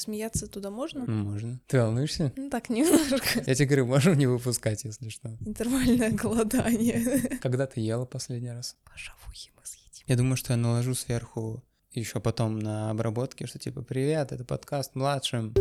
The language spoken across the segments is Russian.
Смеяться туда можно? Можно. Ты волнуешься? Ну так, немножко. Я тебе говорю, можем не выпускать, если что. Интервальное голодание. Когда ты ела последний раз? Пожалуй, мы съедим. Я думаю, что я наложу сверху еще потом на обработке, что типа «Привет, это подкаст младшим».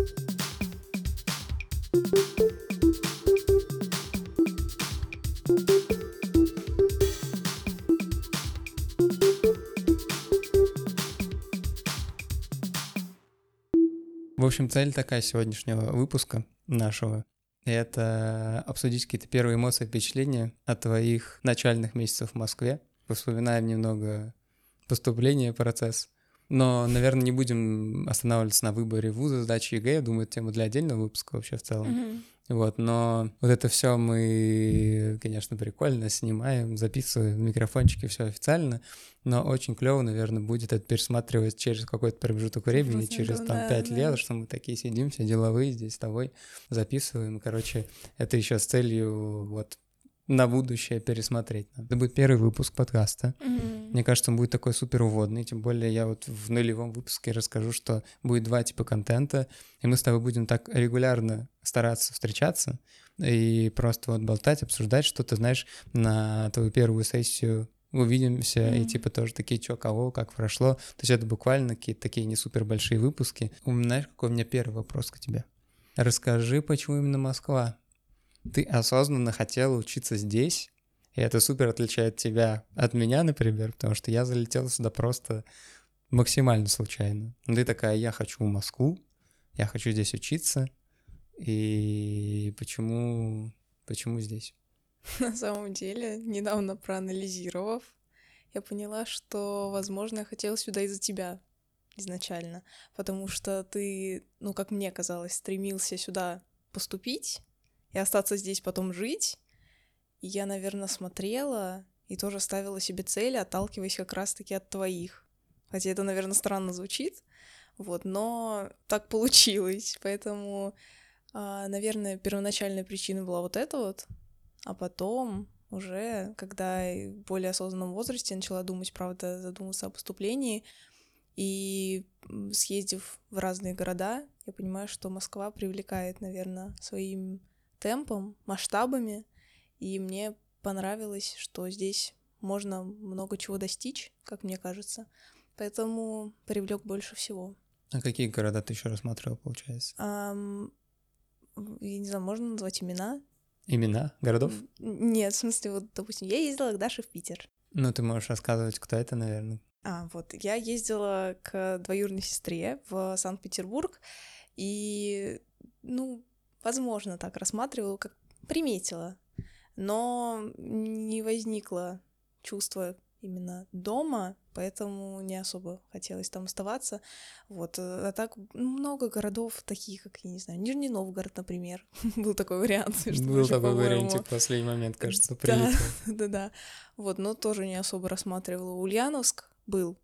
Общем, цель такая сегодняшнего выпуска нашего — это обсудить какие-то первые эмоции, впечатления от твоих начальных месяцев в Москве. Вспоминаем немного поступление, процесс. Но, наверное, не будем останавливаться на выборе вуза, сдачи ЕГЭ. Я думаю, это тема для отдельного выпуска вообще в целом. Мгм. Вот, но вот это все мы, конечно, прикольно снимаем, записываем, микрофончики, все официально, но очень клево, наверное, будет это пересматривать через какой-то промежуток времени, Возможно, через да, там пять да. лет, что мы такие сидим, все деловые здесь с тобой записываем. Короче, это еще с целью вот на будущее пересмотреть. Это будет первый выпуск подкаста. Мгм. Мне кажется, он будет такой супер уводный, тем более я вот в нулевом выпуске расскажу, что будет два типа контента, и мы с тобой будем так регулярно стараться встречаться и просто вот болтать, обсуждать что-то, знаешь, на твою первую сессию увидимся и Мгм. типа тоже такие, что, кого, как прошло. То есть это буквально какие-то такие не супер большие выпуски. У меня, знаешь, какой у меня первый вопрос к тебе? Расскажи, почему именно Москва? Ты осознанно хотела учиться здесь, и это супер отличает тебя от меня, например, потому что я залетел сюда просто максимально случайно. Но Ты такая, я хочу в Москву, я хочу здесь учиться, и почему, почему здесь? На самом деле, недавно проанализировав, я поняла, что, возможно, я хотела сюда из-за тебя изначально, потому что ты, ну, как мне казалось, стремился сюда поступить и остаться здесь потом жить. И я, наверное, смотрела и тоже ставила себе цели, отталкиваясь как раз-таки от твоих. Хотя это, наверное, странно звучит, вот, но так получилось, поэтому, а, наверное, первоначальная причина была вот эта вот, а потом уже, когда в более осознанном возрасте начала думать, правда, задуматься о поступлении, и съездив в разные города, я понимаю, что Москва привлекает, наверное, своим темпом, масштабами, и мне понравилось, что здесь можно много чего достичь, как мне кажется. Поэтому привлек больше всего. А какие города ты еще рассматривал, получается? Ам, я не знаю, можно назвать имена? Имена городов? Нет, в смысле, вот, допустим, я ездила к Даше в Питер. Ну, ты можешь рассказывать, кто это, наверное. А, вот, я ездила к двоюродной сестре в Санкт-Петербург, и, ну, возможно, так рассматривала, как приметила, но не возникло чувства именно дома, поэтому не особо хотелось там оставаться. Вот, э, а так много городов таких, как, я не знаю, Нижний Новгород, например, был такой вариант. что Был такой вариантик в последний момент, кажется, Да. прилетел. Да-да. Вот, но тоже не особо рассматривала. Ульяновск был.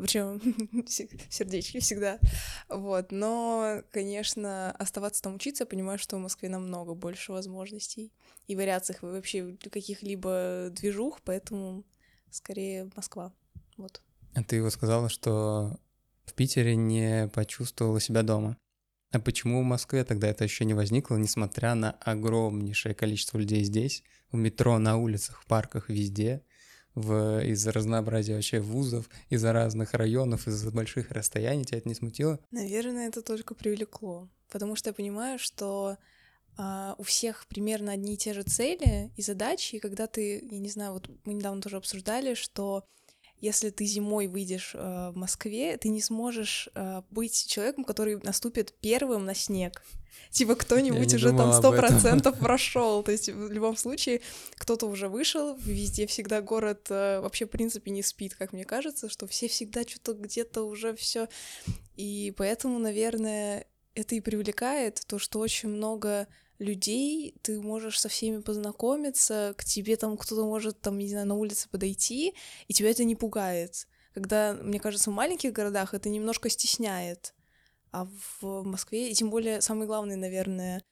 Причем сердечки всегда. Вот. Но, конечно, оставаться там учиться, я понимаю, что в Москве намного больше возможностей и вариаций вообще каких-либо движух, поэтому скорее Москва. Вот. А ты вот сказала, что в Питере не почувствовала себя дома. А почему в Москве тогда это еще не возникло, несмотря на огромнейшее количество людей здесь, в метро, на улицах, в парках, везде, в, из-за разнообразия вообще вузов, из-за разных районов, из-за больших расстояний, тебя это не смутило? Наверное, это только привлекло, потому что я понимаю, что а, у всех примерно одни и те же цели и задачи, и когда ты, я не знаю, вот мы недавно тоже обсуждали, что если ты зимой выйдешь э, в Москве, ты не сможешь э, быть человеком, который наступит первым на снег. Типа кто-нибудь уже там сто процентов прошел. То есть в любом случае кто-то уже вышел, везде всегда город э, вообще в принципе не спит, как мне кажется, что все всегда что-то где-то уже все. И поэтому, наверное, это и привлекает то, что очень много людей, ты можешь со всеми познакомиться, к тебе там кто-то может, там, не знаю, на улице подойти, и тебя это не пугает. Когда, мне кажется, в маленьких городах это немножко стесняет. А в Москве, и тем более, самый главный, наверное,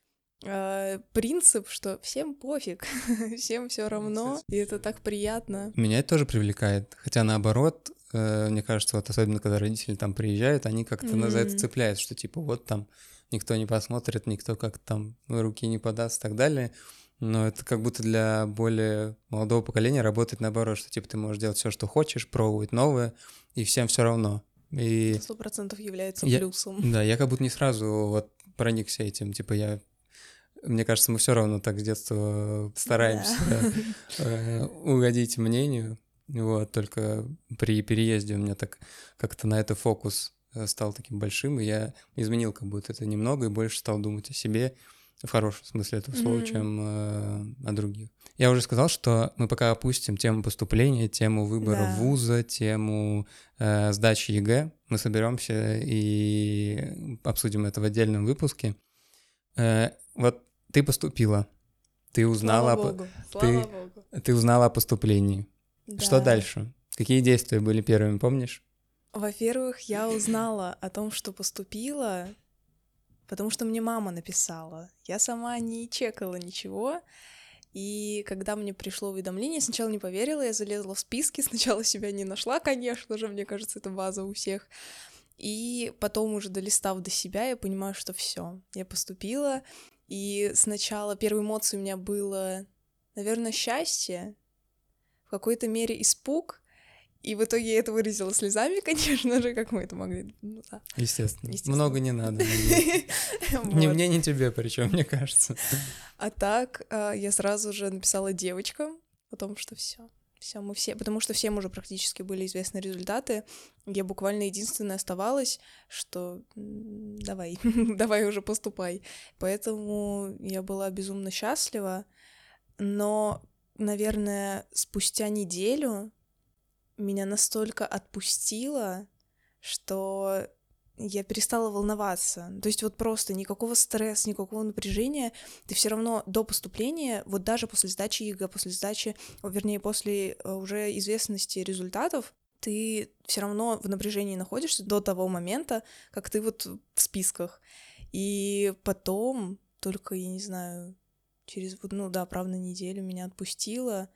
э, принцип, что всем пофиг, всем все равно, и это так приятно. Меня это тоже привлекает. Хотя наоборот, э, мне кажется, вот особенно когда родители там приезжают, они как-то mm-hmm. за это цепляются, что типа вот там никто не посмотрит, никто как-то там руки не подаст и так далее. Но это как будто для более молодого поколения работает наоборот, что типа ты можешь делать все, что хочешь, пробовать новое, и всем все равно. И сто процентов является я, плюсом. Да, я как будто не сразу вот проникся этим, типа я мне кажется, мы все равно так с детства стараемся да. Э, угодить мнению. Вот, только при переезде у меня так как-то на это фокус стал таким большим, и я изменил как будто это немного и больше стал думать о себе в хорошем смысле этого слова, mm-hmm. чем э, о других. Я уже сказал, что мы пока опустим тему поступления, тему выбора да. вуза, тему э, сдачи ЕГЭ. Мы соберемся и обсудим это в отдельном выпуске. Э, вот ты поступила, ты узнала, Слава Богу. Слава ты, Богу. ты узнала о поступлении. Да. Что дальше? Какие действия были первыми, помнишь? Во-первых, я узнала о том, что поступила, потому что мне мама написала. Я сама не чекала ничего. И когда мне пришло уведомление, сначала не поверила, я залезла в списки, сначала себя не нашла, конечно же, мне кажется, это база у всех. И потом уже долистав до себя, я понимаю, что все, я поступила. И сначала первой эмоцией у меня было, наверное, счастье, в какой-то мере испуг, и в итоге я это выразила слезами, конечно же, как мы это могли. Ну, да. Естественно. Естественно. Много не надо. Ни мне, ни тебе, причем, мне кажется. А так а, я сразу же написала девочкам о том, что все. Все, мы все, потому что всем уже практически были известны результаты. Я буквально единственная оставалась, что давай, давай уже поступай. Поэтому я была безумно счастлива. Но, наверное, спустя неделю меня настолько отпустило, что я перестала волноваться. То есть вот просто никакого стресса, никакого напряжения. Ты все равно до поступления, вот даже после сдачи ЕГЭ, после сдачи, вернее, после э, уже известности результатов, ты все равно в напряжении находишься до того момента, как ты вот в списках. И потом, только, я не знаю, через, ну да, правда, неделю меня отпустило,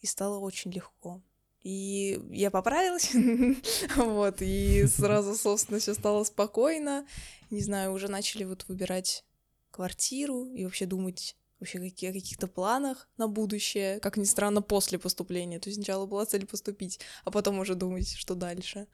и стало очень легко. И я поправилась, вот, и сразу, собственно, все стало спокойно. Не знаю, уже начали вот выбирать квартиру и вообще думать вообще какие, о каких-то планах на будущее, как ни странно, после поступления. То есть сначала была цель поступить, а потом уже думать, что дальше.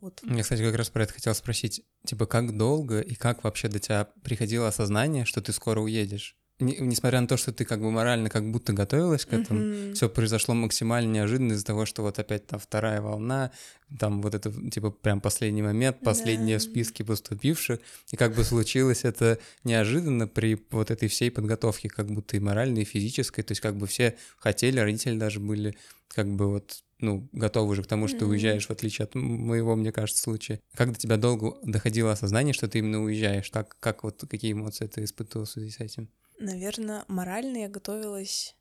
Вот. Я, кстати, как раз про это хотел спросить. Типа, как долго и как вообще до тебя приходило осознание, что ты скоро уедешь? Несмотря на то, что ты как бы морально как будто готовилась к этому, mm-hmm. все произошло максимально неожиданно из-за того, что вот опять там вторая волна, там вот это типа прям последний момент, последние yeah. в списке поступивших, и как бы случилось это неожиданно при вот этой всей подготовке, как будто и моральной, и физической, то есть как бы все хотели, родители даже были как бы вот ну, готовы уже к тому, что mm-hmm. ты уезжаешь, в отличие от моего, мне кажется, случая. Как до тебя долго доходило осознание, что ты именно уезжаешь? Как, как вот какие эмоции ты испытывал в связи с этим? Наверное, морально я готовилась,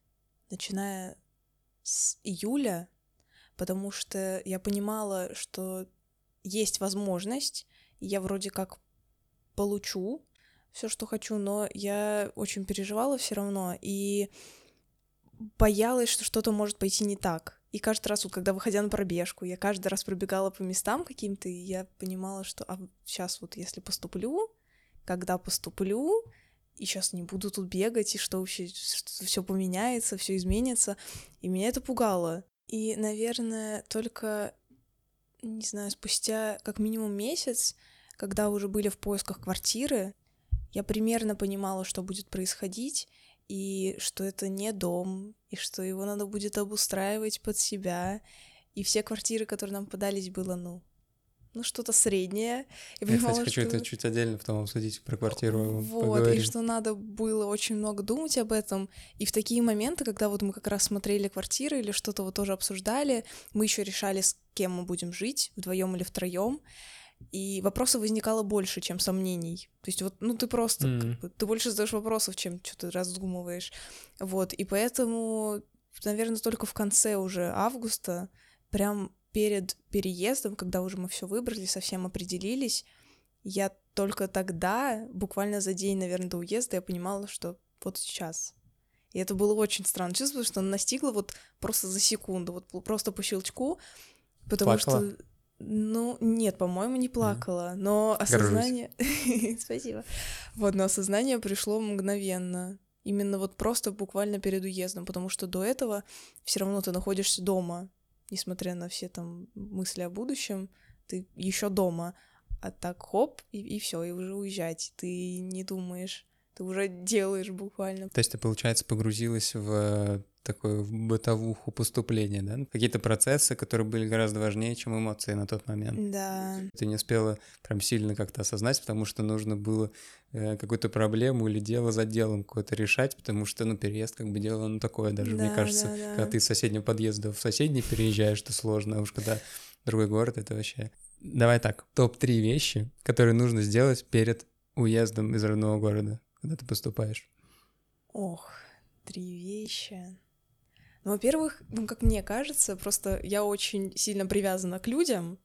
начиная с июля, потому что я понимала, что есть возможность, я вроде как получу все, что хочу, но я очень переживала все равно и боялась, что что-то может пойти не так. И каждый раз, вот, когда выходя на пробежку, я каждый раз пробегала по местам каким-то, и я понимала, что а сейчас вот если поступлю, когда поступлю, и сейчас не буду тут бегать, и что вообще все поменяется, все изменится. И меня это пугало. И, наверное, только, не знаю, спустя как минимум месяц, когда уже были в поисках квартиры, я примерно понимала, что будет происходить, и что это не дом, и что его надо будет обустраивать под себя. И все квартиры, которые нам подались, было, ну, ну, что-то среднее. И Я, кстати, хочу что... это чуть отдельно потом обсудить, про квартиру Вот, поговорим. и что надо было очень много думать об этом. И в такие моменты, когда вот мы как раз смотрели квартиры или что-то вот тоже обсуждали, мы еще решали, с кем мы будем жить, вдвоем или втроем. И вопросов возникало больше, чем сомнений. То есть вот, ну ты просто, mm. как бы, ты больше задаешь вопросов, чем что-то раздумываешь. Вот, и поэтому, наверное, только в конце уже августа прям перед переездом, когда уже мы все выбрали, совсем определились, я только тогда, буквально за день, наверное, до уезда, я понимала, что вот сейчас. И это было очень странно чувство, что она настигла вот просто за секунду, вот просто по щелчку, потому Плакала? что ну, нет, по-моему, не плакала, но осознание... Спасибо. Вот, но осознание пришло мгновенно. Именно вот просто буквально перед уездом, потому что до этого все равно ты находишься дома, несмотря на все там мысли о будущем, ты еще дома, а так хоп, и, и все, и уже уезжать. Ты не думаешь, ты уже делаешь буквально. То есть ты, получается, погрузилась в такую в бытовуху поступления, да? Какие-то процессы, которые были гораздо важнее, чем эмоции на тот момент. Да. Ты не успела прям сильно как-то осознать, потому что нужно было э, какую-то проблему или дело за делом какое-то решать, потому что, ну, переезд как бы дело, ну, такое даже, да, мне кажется, да, да. когда ты из соседнего подъезда в соседний переезжаешь, это сложно, а уж когда другой город, это вообще... Давай так, топ-3 вещи, которые нужно сделать перед уездом из родного города, когда ты поступаешь. Ох, три вещи. Ну, во-первых, ну, как мне кажется, просто я очень сильно привязана к людям,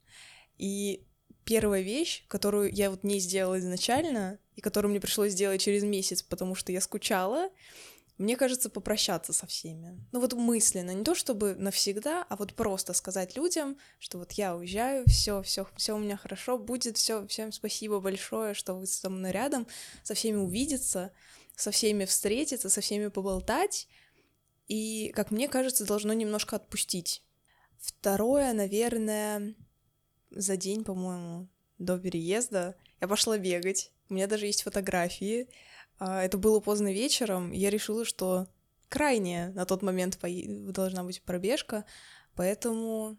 и первая вещь, которую я вот не сделала изначально, и которую мне пришлось сделать через месяц, потому что я скучала, мне кажется, попрощаться со всеми. Ну вот мысленно, не то чтобы навсегда, а вот просто сказать людям, что вот я уезжаю, все, все, все у меня хорошо будет, все, всем спасибо большое, что вы со мной рядом, со всеми увидеться, со всеми встретиться, со всеми поболтать, и, как мне кажется, должно немножко отпустить. Второе, наверное, за день, по-моему, до переезда я пошла бегать. У меня даже есть фотографии. А, это было поздно вечером, и я решила, что крайняя на тот момент должна быть пробежка, поэтому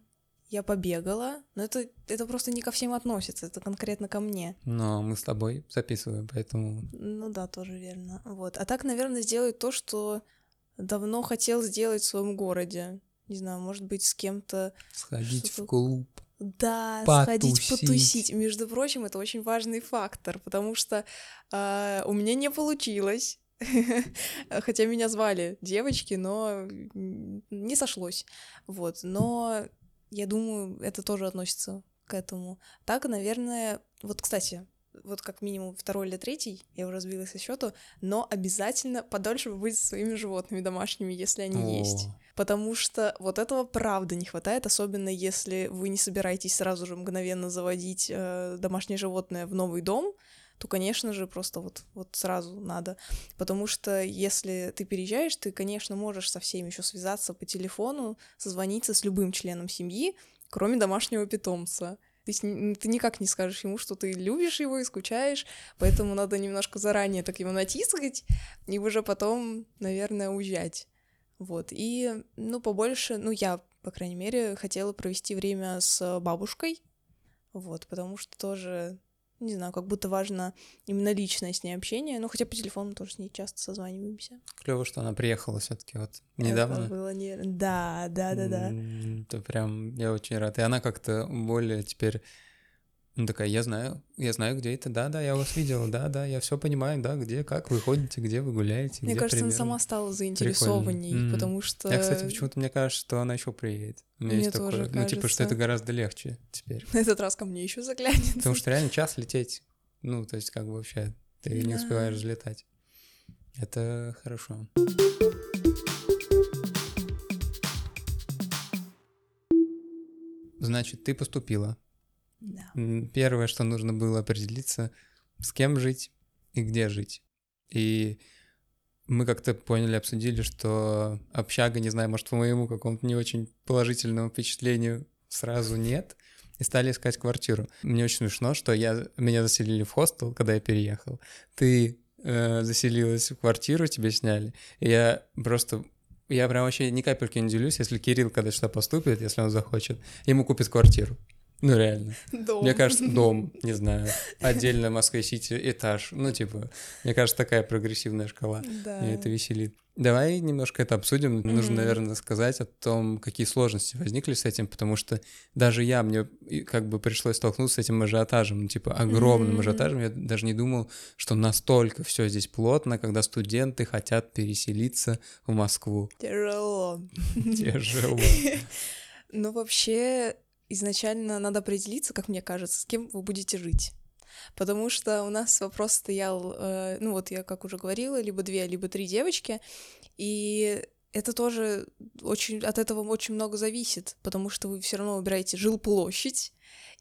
я побегала, но это, это просто не ко всем относится, это конкретно ко мне. Но мы с тобой записываем, поэтому... Ну да, тоже верно. Вот. А так, наверное, сделать то, что давно хотел сделать в своем городе. Не знаю, может быть, с кем-то... Сходить в клуб. Да, потусить. сходить потусить. Между прочим, это очень важный фактор, потому что э, у меня не получилось. Хотя меня звали девочки, но не сошлось. Вот. Но я думаю, это тоже относится к этому. Так, наверное, вот, кстати, вот как минимум второй или третий, я уже сбилась со счету, но обязательно подольше побыть со своими животными домашними, если они О. есть. Потому что вот этого правда не хватает, особенно если вы не собираетесь сразу же мгновенно заводить э, домашнее животное в новый дом, то, конечно же, просто вот, вот сразу надо. Потому что если ты переезжаешь, ты, конечно, можешь со всеми еще связаться по телефону, созвониться с любым членом семьи, кроме домашнего питомца. Есть ты никак не скажешь ему, что ты любишь его и скучаешь, поэтому надо немножко заранее так его натискать и уже потом, наверное, уезжать. Вот, и, ну, побольше, ну, я, по крайней мере, хотела провести время с бабушкой, вот, потому что тоже, не знаю, как будто важно именно личное с ней общение, ну, хотя по телефону тоже с ней часто созваниваемся. Клево, что она приехала все таки вот недавно. Это было не... Да, да, да, да. Это прям, я очень рад. И она как-то более теперь ну, такая, я знаю, я знаю, где это, да-да, я вас видела, да-да, я все понимаю, да, где, как вы ходите, где вы гуляете, Мне где кажется, примерно. она сама стала заинтересованней, Прикольно. потому что... Я, кстати, почему-то мне кажется, что она еще приедет. У меня Мне есть тоже такое, ну, типа, что это кажется. гораздо легче теперь. на этот раз ко мне еще заглянет. Потому что реально час лететь, ну, то есть как бы вообще ты не успеваешь взлетать. Это хорошо. Значит, ты поступила. Да. Первое, что нужно было определиться, с кем жить и где жить. И мы как-то поняли, обсудили, что общага, не знаю, может, по моему какому-то не очень положительному впечатлению сразу нет, и стали искать квартиру. Мне очень смешно, что я, меня заселили в хостел, когда я переехал. Ты э, заселилась в квартиру, тебе сняли. И я просто... Я прям вообще ни капельки не делюсь, если Кирилл когда что поступит, если он захочет, ему купит квартиру. Ну, реально. Дом. Мне кажется, дом, не знаю, отдельно Москва-Сити, этаж. Ну, типа, мне кажется, такая прогрессивная шкала. Да. Меня это веселит. Давай немножко это обсудим. Нужно, Мгм. наверное, сказать о том, какие сложности возникли с этим, потому что даже я, мне как бы пришлось столкнуться с этим ажиотажем, ну, типа, огромным Мгм. ажиотажем. Я даже не думал, что настолько все здесь плотно, когда студенты хотят переселиться в Москву. Тяжело. Тяжело. Ну, вообще, изначально надо определиться, как мне кажется, с кем вы будете жить. потому что у нас вопрос стоял, э, ну вот я как уже говорила, либо две, либо три девочки, и это тоже очень от этого очень много зависит, потому что вы все равно выбираете жилплощадь,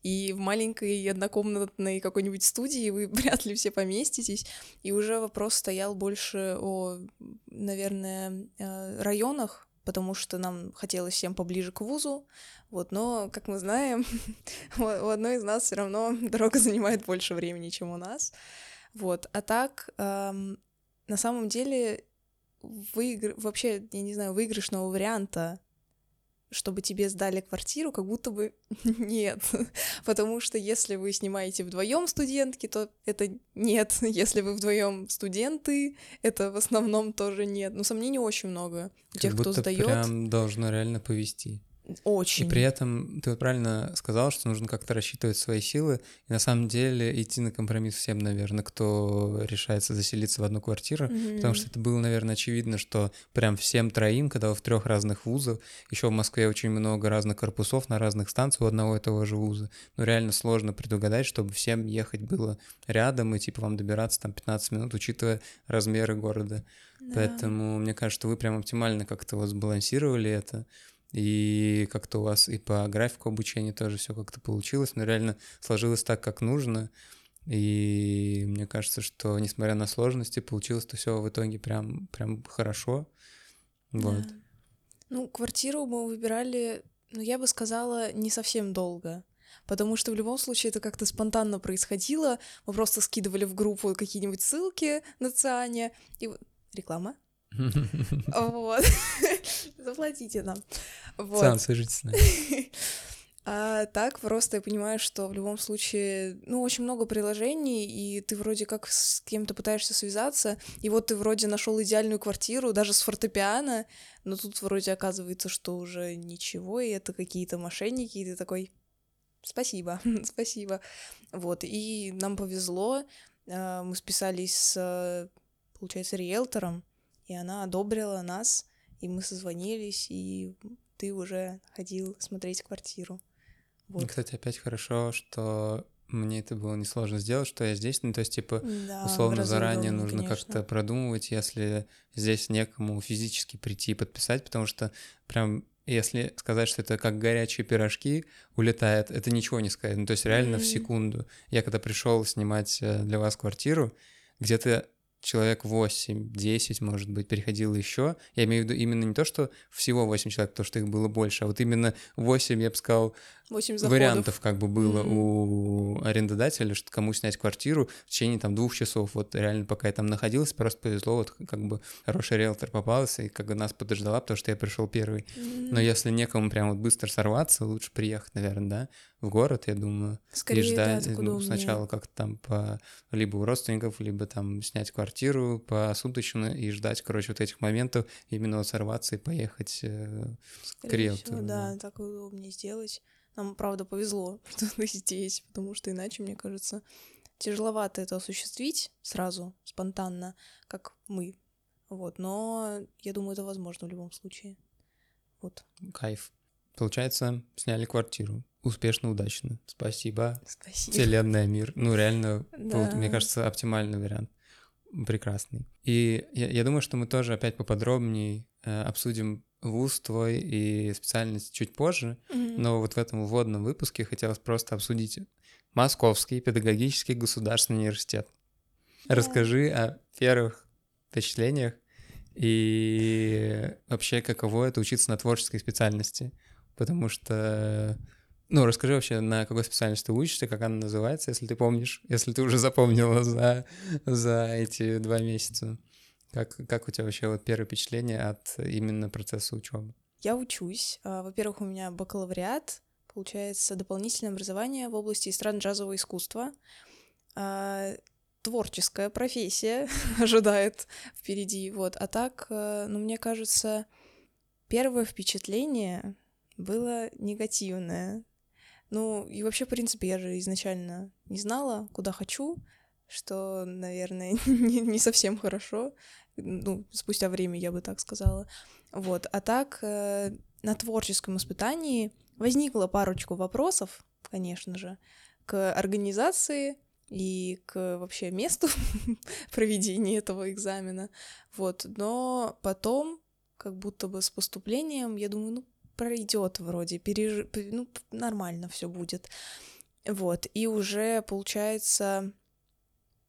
и в маленькой однокомнатной какой-нибудь студии вы вряд ли все поместитесь. И уже вопрос стоял больше о, наверное, э, районах, потому что нам хотелось всем поближе к вузу, вот, но, как мы знаем, у одной из нас все равно дорога занимает больше времени, чем у нас, вот, а так, эм, на самом деле, выигр... вообще, я не знаю, выигрышного варианта чтобы тебе сдали квартиру, как будто бы нет. Потому что если вы снимаете вдвоем студентки, то это нет. Если вы вдвоем студенты, это в основном тоже нет. Но сомнений очень много у как тех, будто кто сдает. Прям должно реально повести. Очень. И при этом ты вот правильно сказал, что нужно как-то рассчитывать свои силы. И на самом деле идти на компромисс всем, наверное, кто решается заселиться в одну квартиру. Mm-hmm. Потому что это было, наверное, очевидно, что прям всем троим, когда вы в трех разных вузах, еще в Москве очень много разных корпусов на разных станциях у одного и того же вуза. Ну, реально сложно предугадать, чтобы всем ехать было рядом и типа вам добираться там 15 минут, учитывая размеры города. Да. Поэтому мне кажется, что вы прям оптимально как-то вот сбалансировали это и как-то у вас и по графику обучения тоже все как-то получилось, но реально сложилось так, как нужно. И мне кажется, что несмотря на сложности, получилось-то все в итоге прям, прям хорошо. Вот. Да. Ну, квартиру мы выбирали, ну, я бы сказала, не совсем долго. Потому что в любом случае это как-то спонтанно происходило. Мы просто скидывали в группу какие-нибудь ссылки на Циане. И реклама. Вот. Заплатите нам. Вот. Сам свяжитесь с нами. А так просто я понимаю, что в любом случае, ну, очень много приложений, и ты вроде как с кем-то пытаешься связаться, и вот ты вроде нашел идеальную квартиру, даже с фортепиано, но тут вроде оказывается, что уже ничего, и это какие-то мошенники, и ты такой, спасибо, спасибо. Вот, и нам повезло, а, мы списались с, получается, риэлтором, и она одобрила нас, и мы созвонились, и ты уже ходил смотреть квартиру. Вот. Кстати, опять хорошо, что мне это было несложно сделать, что я здесь, ну, то есть, типа, да, условно, заранее нужно как-то продумывать, если здесь некому физически прийти и подписать, потому что прям если сказать, что это как горячие пирожки улетает, это ничего не сказать. Ну, то есть реально mm-hmm. в секунду. Я когда пришел снимать э, для вас квартиру, где-то человек 8-10, может быть, переходило еще. Я имею в виду именно не то, что всего 8 человек, то, что их было больше, а вот именно 8, я бы сказал, 8 вариантов как бы было mm-hmm. у арендодателя, что кому снять квартиру в течение там двух часов. Вот реально, пока я там находился, просто повезло, вот как бы хороший риэлтор попался и как бы нас подождала, потому что я пришел первый. Mm-hmm. Но если некому прям вот быстро сорваться, лучше приехать, наверное, да, в город, я думаю. Скорее, и ждать, да, ну, сначала как-то там по либо у родственников, либо там снять квартиру посуточно и ждать, короче, вот этих моментов, именно вот сорваться и поехать э, к риэлтору. Всего, да, так удобнее сделать. Нам, правда, повезло, что ты здесь, потому что иначе, мне кажется, тяжеловато это осуществить сразу, спонтанно, как мы. Вот, но я думаю, это возможно в любом случае. Вот. Кайф. Получается, сняли квартиру. Успешно, удачно. Спасибо. Спасибо. Вселенная, мир. Ну, реально, да. вот, мне кажется, оптимальный вариант. Прекрасный. И я, я думаю, что мы тоже опять поподробнее э, обсудим вуз твой и специальность чуть позже, mm-hmm. но вот в этом вводном выпуске хотелось просто обсудить Московский педагогический государственный университет. Yeah. Расскажи о первых впечатлениях и вообще каково это учиться на творческой специальности, потому что ну, расскажи вообще, на какой специальности ты учишься, как она называется, если ты помнишь, если ты уже запомнила за, за эти два месяца. Как, как у тебя вообще вот первое впечатление от именно процесса учебы? Я учусь. А, во-первых, у меня бакалавриат, получается, дополнительное образование в области эстрад-джазового искусства. А, творческая профессия ожидает впереди. Вот. А так, э, ну, мне кажется, первое впечатление было негативное. Ну, и вообще, в принципе, я же изначально не знала, куда хочу, что, наверное, не, не совсем хорошо ну, спустя время, я бы так сказала. Вот. А так, э, на творческом испытании возникло парочку вопросов, конечно же, к организации и к вообще месту проведения этого экзамена. Вот. Но потом, как будто бы с поступлением, я думаю, ну, пройдет вроде, переж... ну, нормально все будет. Вот. И уже, получается,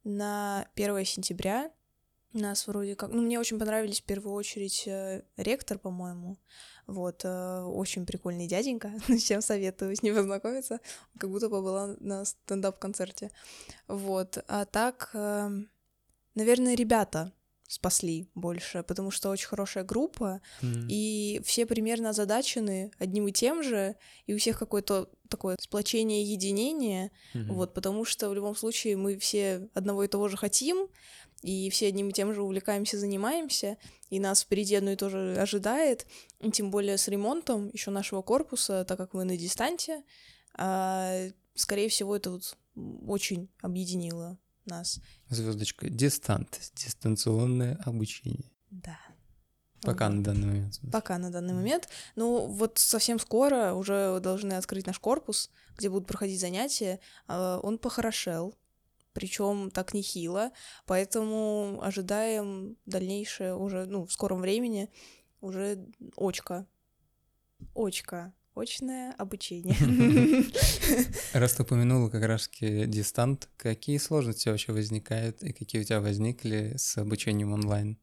на 1 сентября нас вроде как... Ну, мне очень понравились в первую очередь э, ректор, по-моему. Вот, э, очень прикольный дяденька, всем советую с ним познакомиться, как будто бы была на стендап-концерте. Вот, а так, э, наверное, ребята спасли больше, потому что очень хорошая группа, mm-hmm. и все примерно озадачены одним и тем же, и у всех какое-то такое сплочение, единение, mm-hmm. вот, потому что в любом случае мы все одного и того же хотим, и все одним и тем же увлекаемся, занимаемся, и нас впереди одно и то же ожидает, и тем более с ремонтом еще нашего корпуса, так как мы на дистанте, а, скорее всего, это вот очень объединило нас. Звездочка, дистант, дистанционное обучение. Да. Пока вот. на данный момент. Пока на данный момент. Ну, вот совсем скоро уже должны открыть наш корпус, где будут проходить занятия. А, он похорошел, причем так нехило, поэтому ожидаем дальнейшее уже, ну, в скором времени уже очка. Очка. Очное обучение. Раз ты упомянула как раз дистант, какие сложности вообще возникают и какие у тебя возникли с обучением онлайн?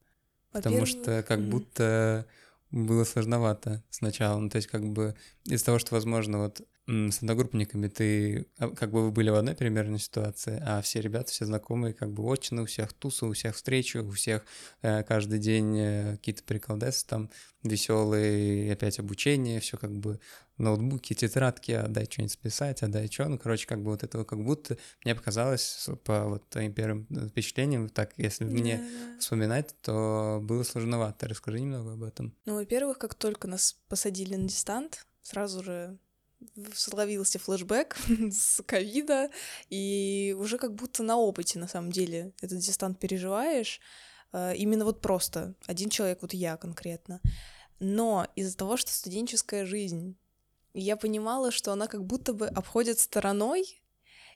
Потому что как будто было сложновато сначала. Ну, то есть как бы из-за того, что, возможно, вот с одногруппниками ты, а, как бы вы были в одной примерной ситуации, а все ребята, все знакомые, как бы очно, у всех тусы, у всех встречи, у всех э, каждый день э, какие-то приколдесы там, веселые, опять обучение, все как бы ноутбуки, тетрадки, а что-нибудь списать, а что, ну, короче, как бы вот этого как будто, мне показалось, по вот твоим первым э, впечатлениям, так, если да, мне вспоминать, то было сложновато. Расскажи немного об этом. Ну, во-первых, как только нас посадили на дистант, сразу же словился флешбэк с ковида, и уже как будто на опыте, на самом деле, этот дистант переживаешь. А, именно вот просто один человек, вот я конкретно. Но из-за того, что студенческая жизнь, я понимала, что она как будто бы обходит стороной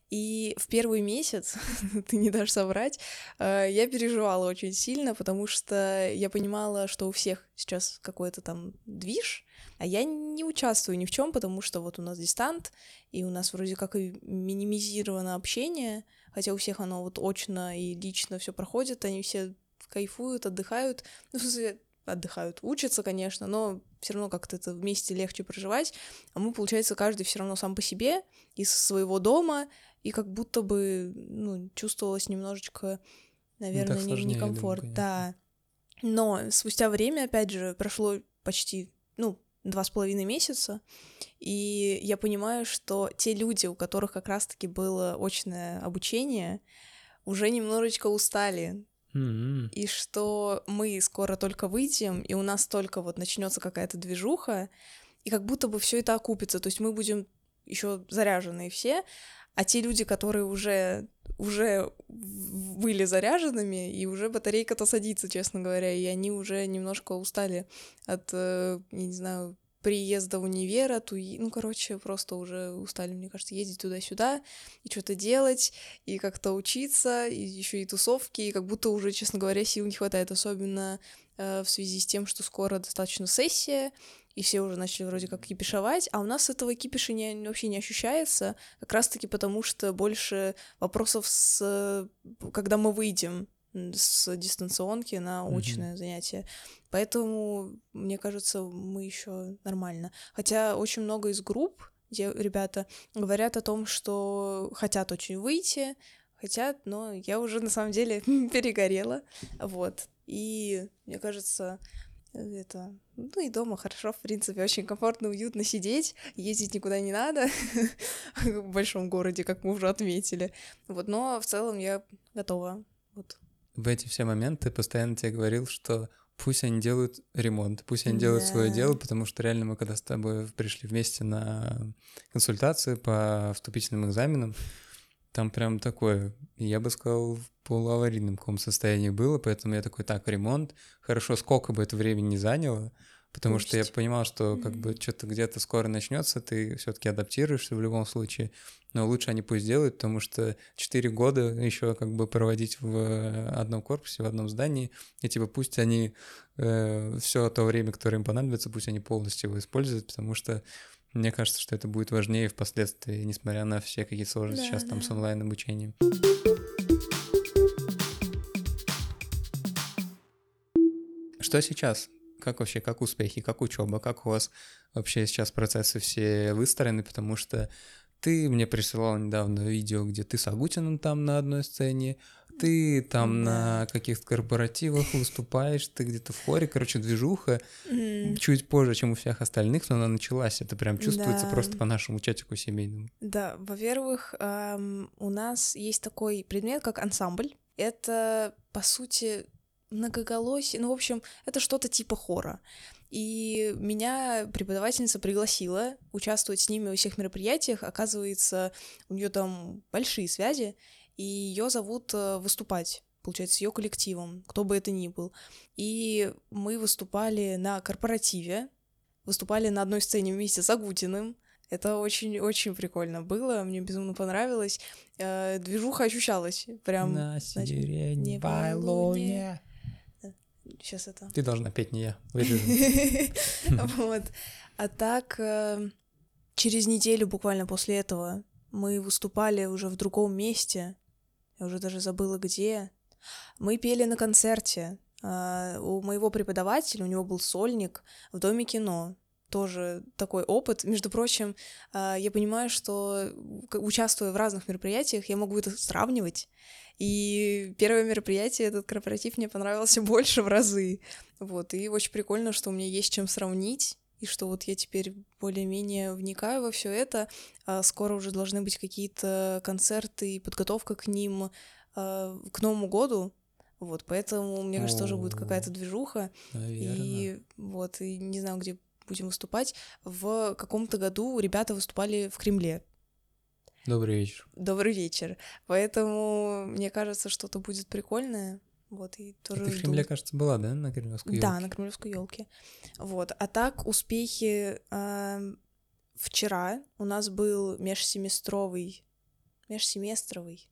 и в первый месяц, ты не дашь соврать, э, я переживала очень сильно, потому что я понимала, что у всех сейчас какой-то там движ, а я не участвую ни в чем, потому что вот у нас дистант, и у нас вроде как и минимизировано общение, хотя у всех оно вот очно и лично все проходит, они все кайфуют, отдыхают. Ну, в смысле, отдыхают, учатся, конечно, но все равно как-то это вместе легче проживать. А мы, получается, каждый все равно сам по себе, из своего дома, и как будто бы, ну, чувствовалось немножечко, наверное, ну, не, некомфорт. Думаю, да. Но спустя время, опять же, прошло почти, ну, два с половиной месяца, и я понимаю, что те люди, у которых как раз-таки было очное обучение, уже немножечко устали. Mm-hmm. И что мы скоро только выйдем, и у нас только вот начнется какая-то движуха, и как будто бы все это окупится. То есть мы будем еще заряженные все, а те люди, которые уже уже были заряженными, и уже батарейка-то садится, честно говоря, и они уже немножко устали от, э, я не знаю, приезда в универ, от уи... ну, короче, просто уже устали, мне кажется, ездить туда-сюда и что-то делать, и как-то учиться, и еще и тусовки, и как будто уже, честно говоря, сил не хватает, особенно э, в связи с тем, что скоро достаточно сессия, и все уже начали вроде как кипишевать, а у нас этого кипиша не, вообще не ощущается, как раз-таки потому, что больше вопросов с... когда мы выйдем с дистанционки на очное mm-hmm. занятие. Поэтому, мне кажется, мы еще нормально. Хотя очень много из групп, где ребята говорят о том, что хотят очень выйти, хотят, но я уже на самом деле перегорела. Вот. И мне кажется, это, ну и дома хорошо, в принципе, очень комфортно, уютно сидеть, ездить никуда не надо в большом городе, как мы уже отметили. Вот, но в целом я готова. Вот. В эти все моменты постоянно тебе говорил, что пусть они делают ремонт, пусть они делают свое дело, потому что реально мы когда с тобой пришли вместе на консультацию по вступительным экзаменам, там прям такое, я бы сказал, в полуаварийном каком состоянии было, поэтому я такой, так, ремонт, хорошо, сколько бы это времени не заняло, Потому что я Пусть. понимал, что как бы что-то где-то скоро начнется, ты все-таки адаптируешься в любом случае. Но лучше они пусть делают, потому что 4 года еще как бы проводить в э, одном корпусе, в одном здании, и типа пусть они все то время, которое им понадобится, пусть они полностью его используют, потому что мне кажется, что это будет важнее впоследствии, несмотря на все какие сложности Да, сейчас там с да. онлайн-обучением. Что сейчас? Как вообще, как успехи, как учеба, как у вас вообще сейчас процессы все выстроены, потому что ты мне присылал недавно видео, где ты с Агутиным там на одной сцене, ты там Да. на каких-то корпоративах выступаешь, ты где-то в хоре, короче, движуха, М, чуть позже, чем у всех остальных, но она началась, это прям чувствуется Да. просто по нашему чатику семейному. Да, во-первых, ам, у нас есть такой предмет, как ансамбль. Это, по сути, многоголосие. Ну, в общем, это что-то типа хора. И меня преподавательница пригласила участвовать с ними во всех мероприятиях. Оказывается, у нее там большие связи, и ее зовут э, выступать, получается, с ее коллективом, кто бы это ни был. И мы выступали на корпоративе, выступали на одной сцене вместе с Агутиным. Это очень-очень прикольно было, мне безумно понравилось. Э, Движуха ощущалась, прям... на сиреневой луне. луне. Сейчас это... Ты должна петь, не я. Вот. А так, э, через неделю буквально после этого мы выступали уже в другом месте. Я уже даже забыла, где. Мы пели на концерте. А, У моего преподавателя, у него был сольник в Доме кино. Тоже такой опыт. Между прочим, а, я понимаю, что участвуя в разных мероприятиях, я могу это сравнивать. И первое мероприятие, этот корпоратив, мне понравился больше в разы. Вот, и очень прикольно, что у меня есть чем сравнить, и что вот я теперь более-менее вникаю во все это. А скоро уже должны быть какие-то концерты и подготовка к ним а, к Новому году. Вот, поэтому, мне кажется, тоже будет какая-то движуха. Наверно. И вот, и не знаю, где будем выступать. В каком-то году ребята выступали в Кремле. Добрый вечер. Добрый вечер. Поэтому мне кажется, что-то будет прикольное. Вот, и А тоже Ты в. Кремле, кажется, была, да, на Кремлевской Да, ёлке? на Кремлевской елке. Вот. А так, успехи ам, вчера у нас был межсеместровый, межсеместровый,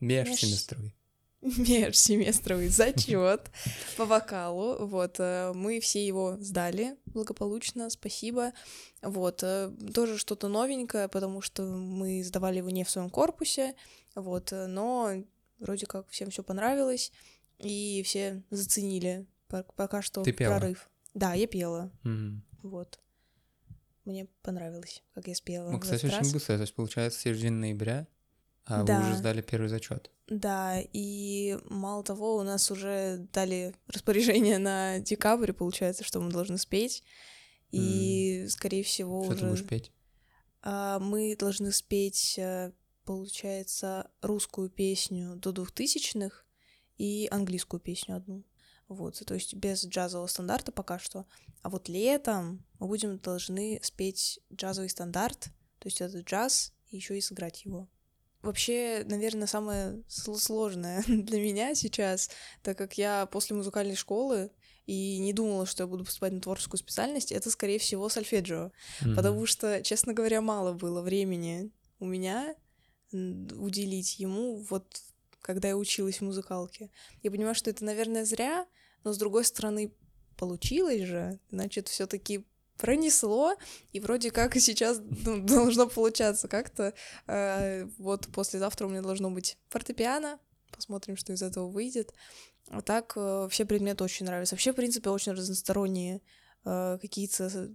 Межсеместровый. межсеместровый зачет по вокалу. Вот, э, мы все его сдали благополучно, спасибо. Вот, э, тоже что-то новенькое, потому что мы сдавали его не в своем корпусе, вот, э, но вроде как всем все понравилось, и все заценили Пок- пока что Ты пела? прорыв. Да, я пела, Мгм. вот. Мне понравилось, как я спела. Ну, кстати, очень раз. быстро. То есть, получается, середина ноября, а вы Да. уже сдали первый зачет. Да, и мало того, у нас уже дали распоряжение на декабрь, получается, что мы должны спеть. И, скорее всего, Что ты будешь уже петь? а, мы должны спеть, э, получается, русскую песню до двухтысячных и английскую песню одну. Вот, то есть без джазового стандарта пока что. А вот летом мы будем должны спеть джазовый стандарт, то есть это джаз, и еще и сыграть его. Вообще, наверное, самое сл- сложное для меня сейчас, так как я после музыкальной школы и не думала, что я буду поступать на творческую специальность, это, скорее всего, сольфеджио. Потому что, честно говоря, мало было времени у меня уделить ему, вот когда я училась в музыкалке. Я понимаю, что это, наверное, зря, но с другой стороны, получилось же, значит, все-таки пронесло, и вроде как и сейчас ну, должно получаться как-то. Э, вот послезавтра у меня должно быть фортепиано, посмотрим, что из этого выйдет. А так э, все предметы очень нравятся. Вообще, в принципе, очень разносторонние э, какие-то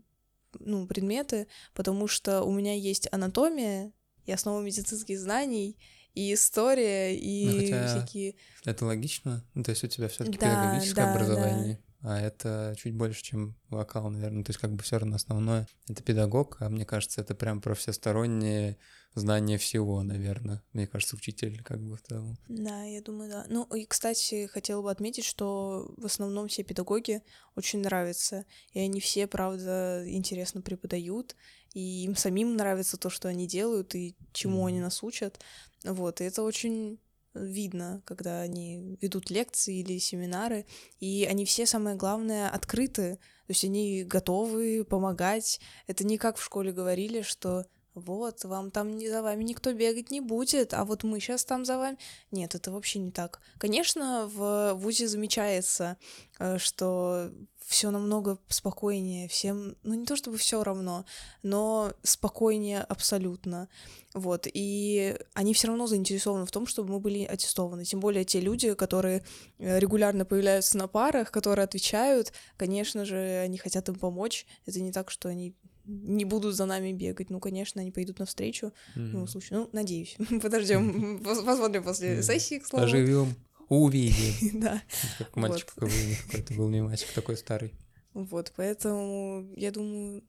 ну, предметы, потому что у меня есть анатомия и основа медицинских знаний, и история, и Ну, хотя всякие... Это логично? Ну, то есть у тебя все-таки Да, педагогическое да, образование, а это чуть больше, чем вокал, наверное. То есть как бы все равно основное — это педагог, а мне кажется, это прям про всестороннее знание всего, наверное. Мне кажется, учитель как бы в целом. Да, я думаю, да. Ну, и, кстати, хотела бы отметить, что в основном все педагоги очень нравятся, и они все, правда, интересно преподают, и им самим нравится то, что они делают, и чему Мгм. они нас учат. Вот, и это очень видно, когда они ведут лекции или семинары, и они все, самое главное, открыты. То есть они готовы помогать. Это не как в школе говорили, что вот, вам там не за вами никто бегать не будет, а вот мы сейчас там за вами. Нет, это вообще не так. Конечно, в ВУЗе замечается, э, что все намного спокойнее, всем, ну не то чтобы все равно, но спокойнее абсолютно. Вот, и они все равно заинтересованы в том, чтобы мы были аттестованы. Тем более те люди, которые э, регулярно появляются на парах, которые отвечают, конечно же, они хотят им помочь. Это не так, что они не будут за нами бегать. Ну, конечно, они пойдут навстречу. Mm-hmm. Ну, слушай, ну, надеюсь. Подождем, посмотрим после сессии, к слову. Поживем, увидим. Да. Как мальчик какой-то был не мальчик, такой старый. Вот, поэтому я думаю,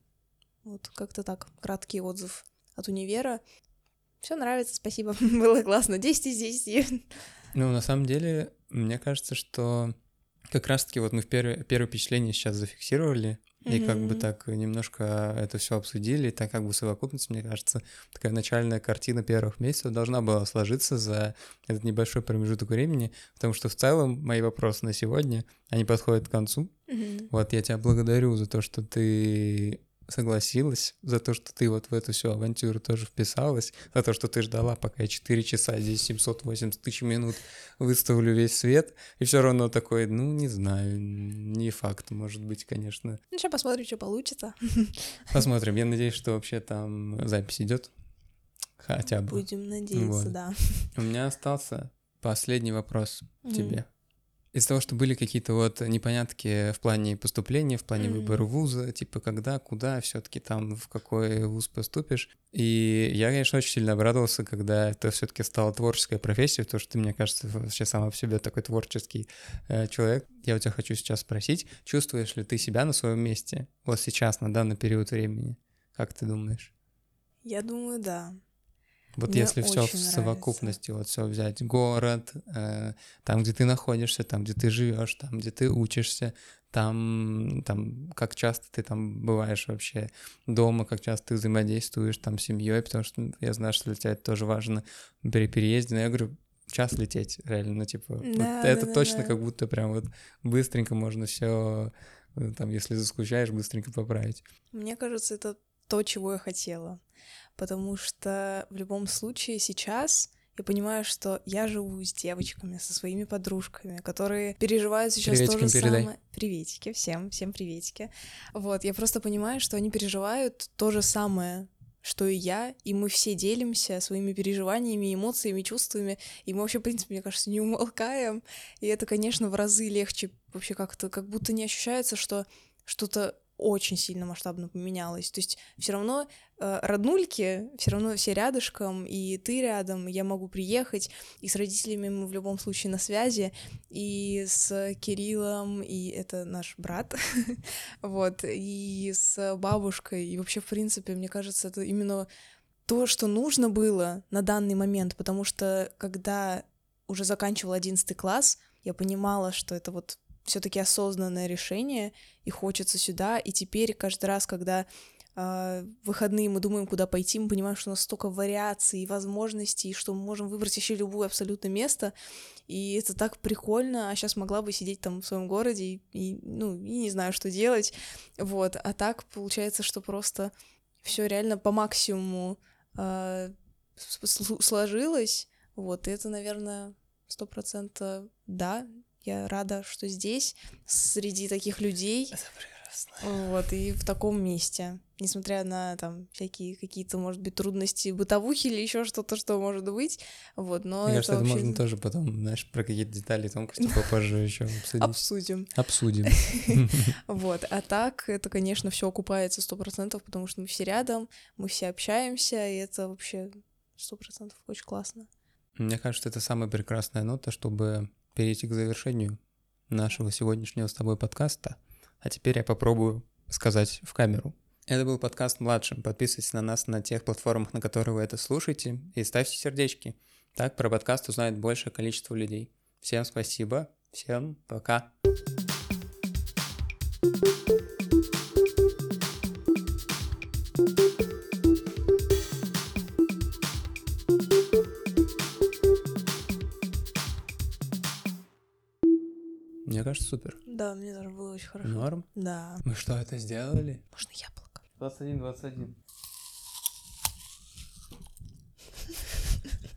вот как-то так, краткий отзыв от универа. Все нравится, спасибо, было классно, 10 из 10. Ну, на самом деле, мне кажется, что как раз-таки вот мы в первое, первое впечатление сейчас зафиксировали, и как бы так немножко это все обсудили, и так как бы совокупность, мне кажется, такая начальная картина первых месяцев должна была сложиться за этот небольшой промежуток времени, потому что в целом мои вопросы на сегодня, они подходят к концу. Мгм. Вот я тебя благодарю за то, что ты согласилась, за то, что ты вот в эту всю авантюру тоже вписалась, за то, что ты ждала, пока я 4 часа, здесь 780 тысяч минут выставлю весь свет, и все равно такой, ну, не знаю, не факт, может быть, конечно. Ну, сейчас посмотрим, что получится. Посмотрим, я надеюсь, что вообще там запись идет, хотя бы. Будем надеяться, Вот. да. У меня остался последний вопрос Мгм. тебе. Из-за того, что были какие-то вот непонятки в плане поступления, в плане Мгм. выбора вуза, типа когда, куда, все таки там в какой вуз поступишь. И я, конечно, очень сильно обрадовался, когда это все таки стала творческая профессия, потому что ты, мне кажется, вообще сама в себе такой творческий э, человек. Я у тебя хочу сейчас спросить, чувствуешь ли ты себя на своем месте вот сейчас, на данный период времени? Как ты думаешь? Я думаю, да. Вот Мне если все в нравится. совокупности, вот все взять, город, э, там, где ты находишься, там, где ты живешь, там, где ты учишься, там, там, как часто ты там бываешь вообще дома, как часто ты взаимодействуешь там с семьей, потому что я знаю, что для тебя это тоже важно при переезде. Но я говорю, час лететь, реально, ну, типа, вот Да, это да, точно да. как будто прям вот быстренько можно все, там, если заскучаешь, быстренько поправить. Мне кажется, это то, чего я хотела. Потому что в любом случае сейчас я понимаю, что я живу с девочками, со своими подружками, которые переживают сейчас то же передай. самое. Приветики, всем, всем приветики. Вот, я просто понимаю, что они переживают то же самое, что и я, и мы все делимся своими переживаниями, эмоциями, чувствами, и мы вообще, в принципе, мне кажется, не умолкаем, и это, конечно, в разы легче вообще как-то, как будто не ощущается, что что-то очень сильно масштабно поменялось. То есть все равно э, роднульки, все равно все рядышком, и ты рядом, и я могу приехать, и с родителями мы в любом случае на связи, и с Кириллом, и это наш брат, вот, и с бабушкой, и вообще, в принципе, мне кажется, это именно то, что нужно было на данный момент, потому что когда уже заканчивала 11 класс, я понимала, что это вот все-таки осознанное решение, и хочется сюда, и теперь каждый раз, когда э, выходные мы думаем, куда пойти, мы понимаем, что у нас столько вариаций и возможностей, что мы можем выбрать еще любое абсолютно место, и это так прикольно, а сейчас могла бы сидеть там в своем городе и, и, ну, и не знаю, что делать, вот, а так получается, что просто все реально по максимуму э, сложилось, вот, и это, наверное, сто процентов да, я рада, что здесь, среди таких людей, Это прекрасно. вот, и в таком месте. Несмотря на там всякие какие-то, может быть, трудности бытовухи или еще что-то, что может быть. Вот, но Мне кажется, это вообще можно тоже потом, знаешь, про какие-то детали, тонкости попозже еще обсудить. обсудим. Обсудим. Вот, а так это, конечно, все окупается сто процентов, потому что мы все рядом, мы все общаемся, и это вообще сто процентов очень классно. Мне кажется, это самая прекрасная нота, чтобы перейти к завершению нашего сегодняшнего с тобой подкаста. А теперь я попробую сказать в камеру. Это был подкаст «Младшим». Подписывайтесь на нас на тех платформах, на которые вы это слушаете, и ставьте сердечки. Так про подкаст узнает большее количество людей. Всем спасибо, всем пока. Мне кажется, супер. Да, мне тоже было очень хорошо. Норм. Да. Мы что, это сделали? Можно яблоко? 21, 21.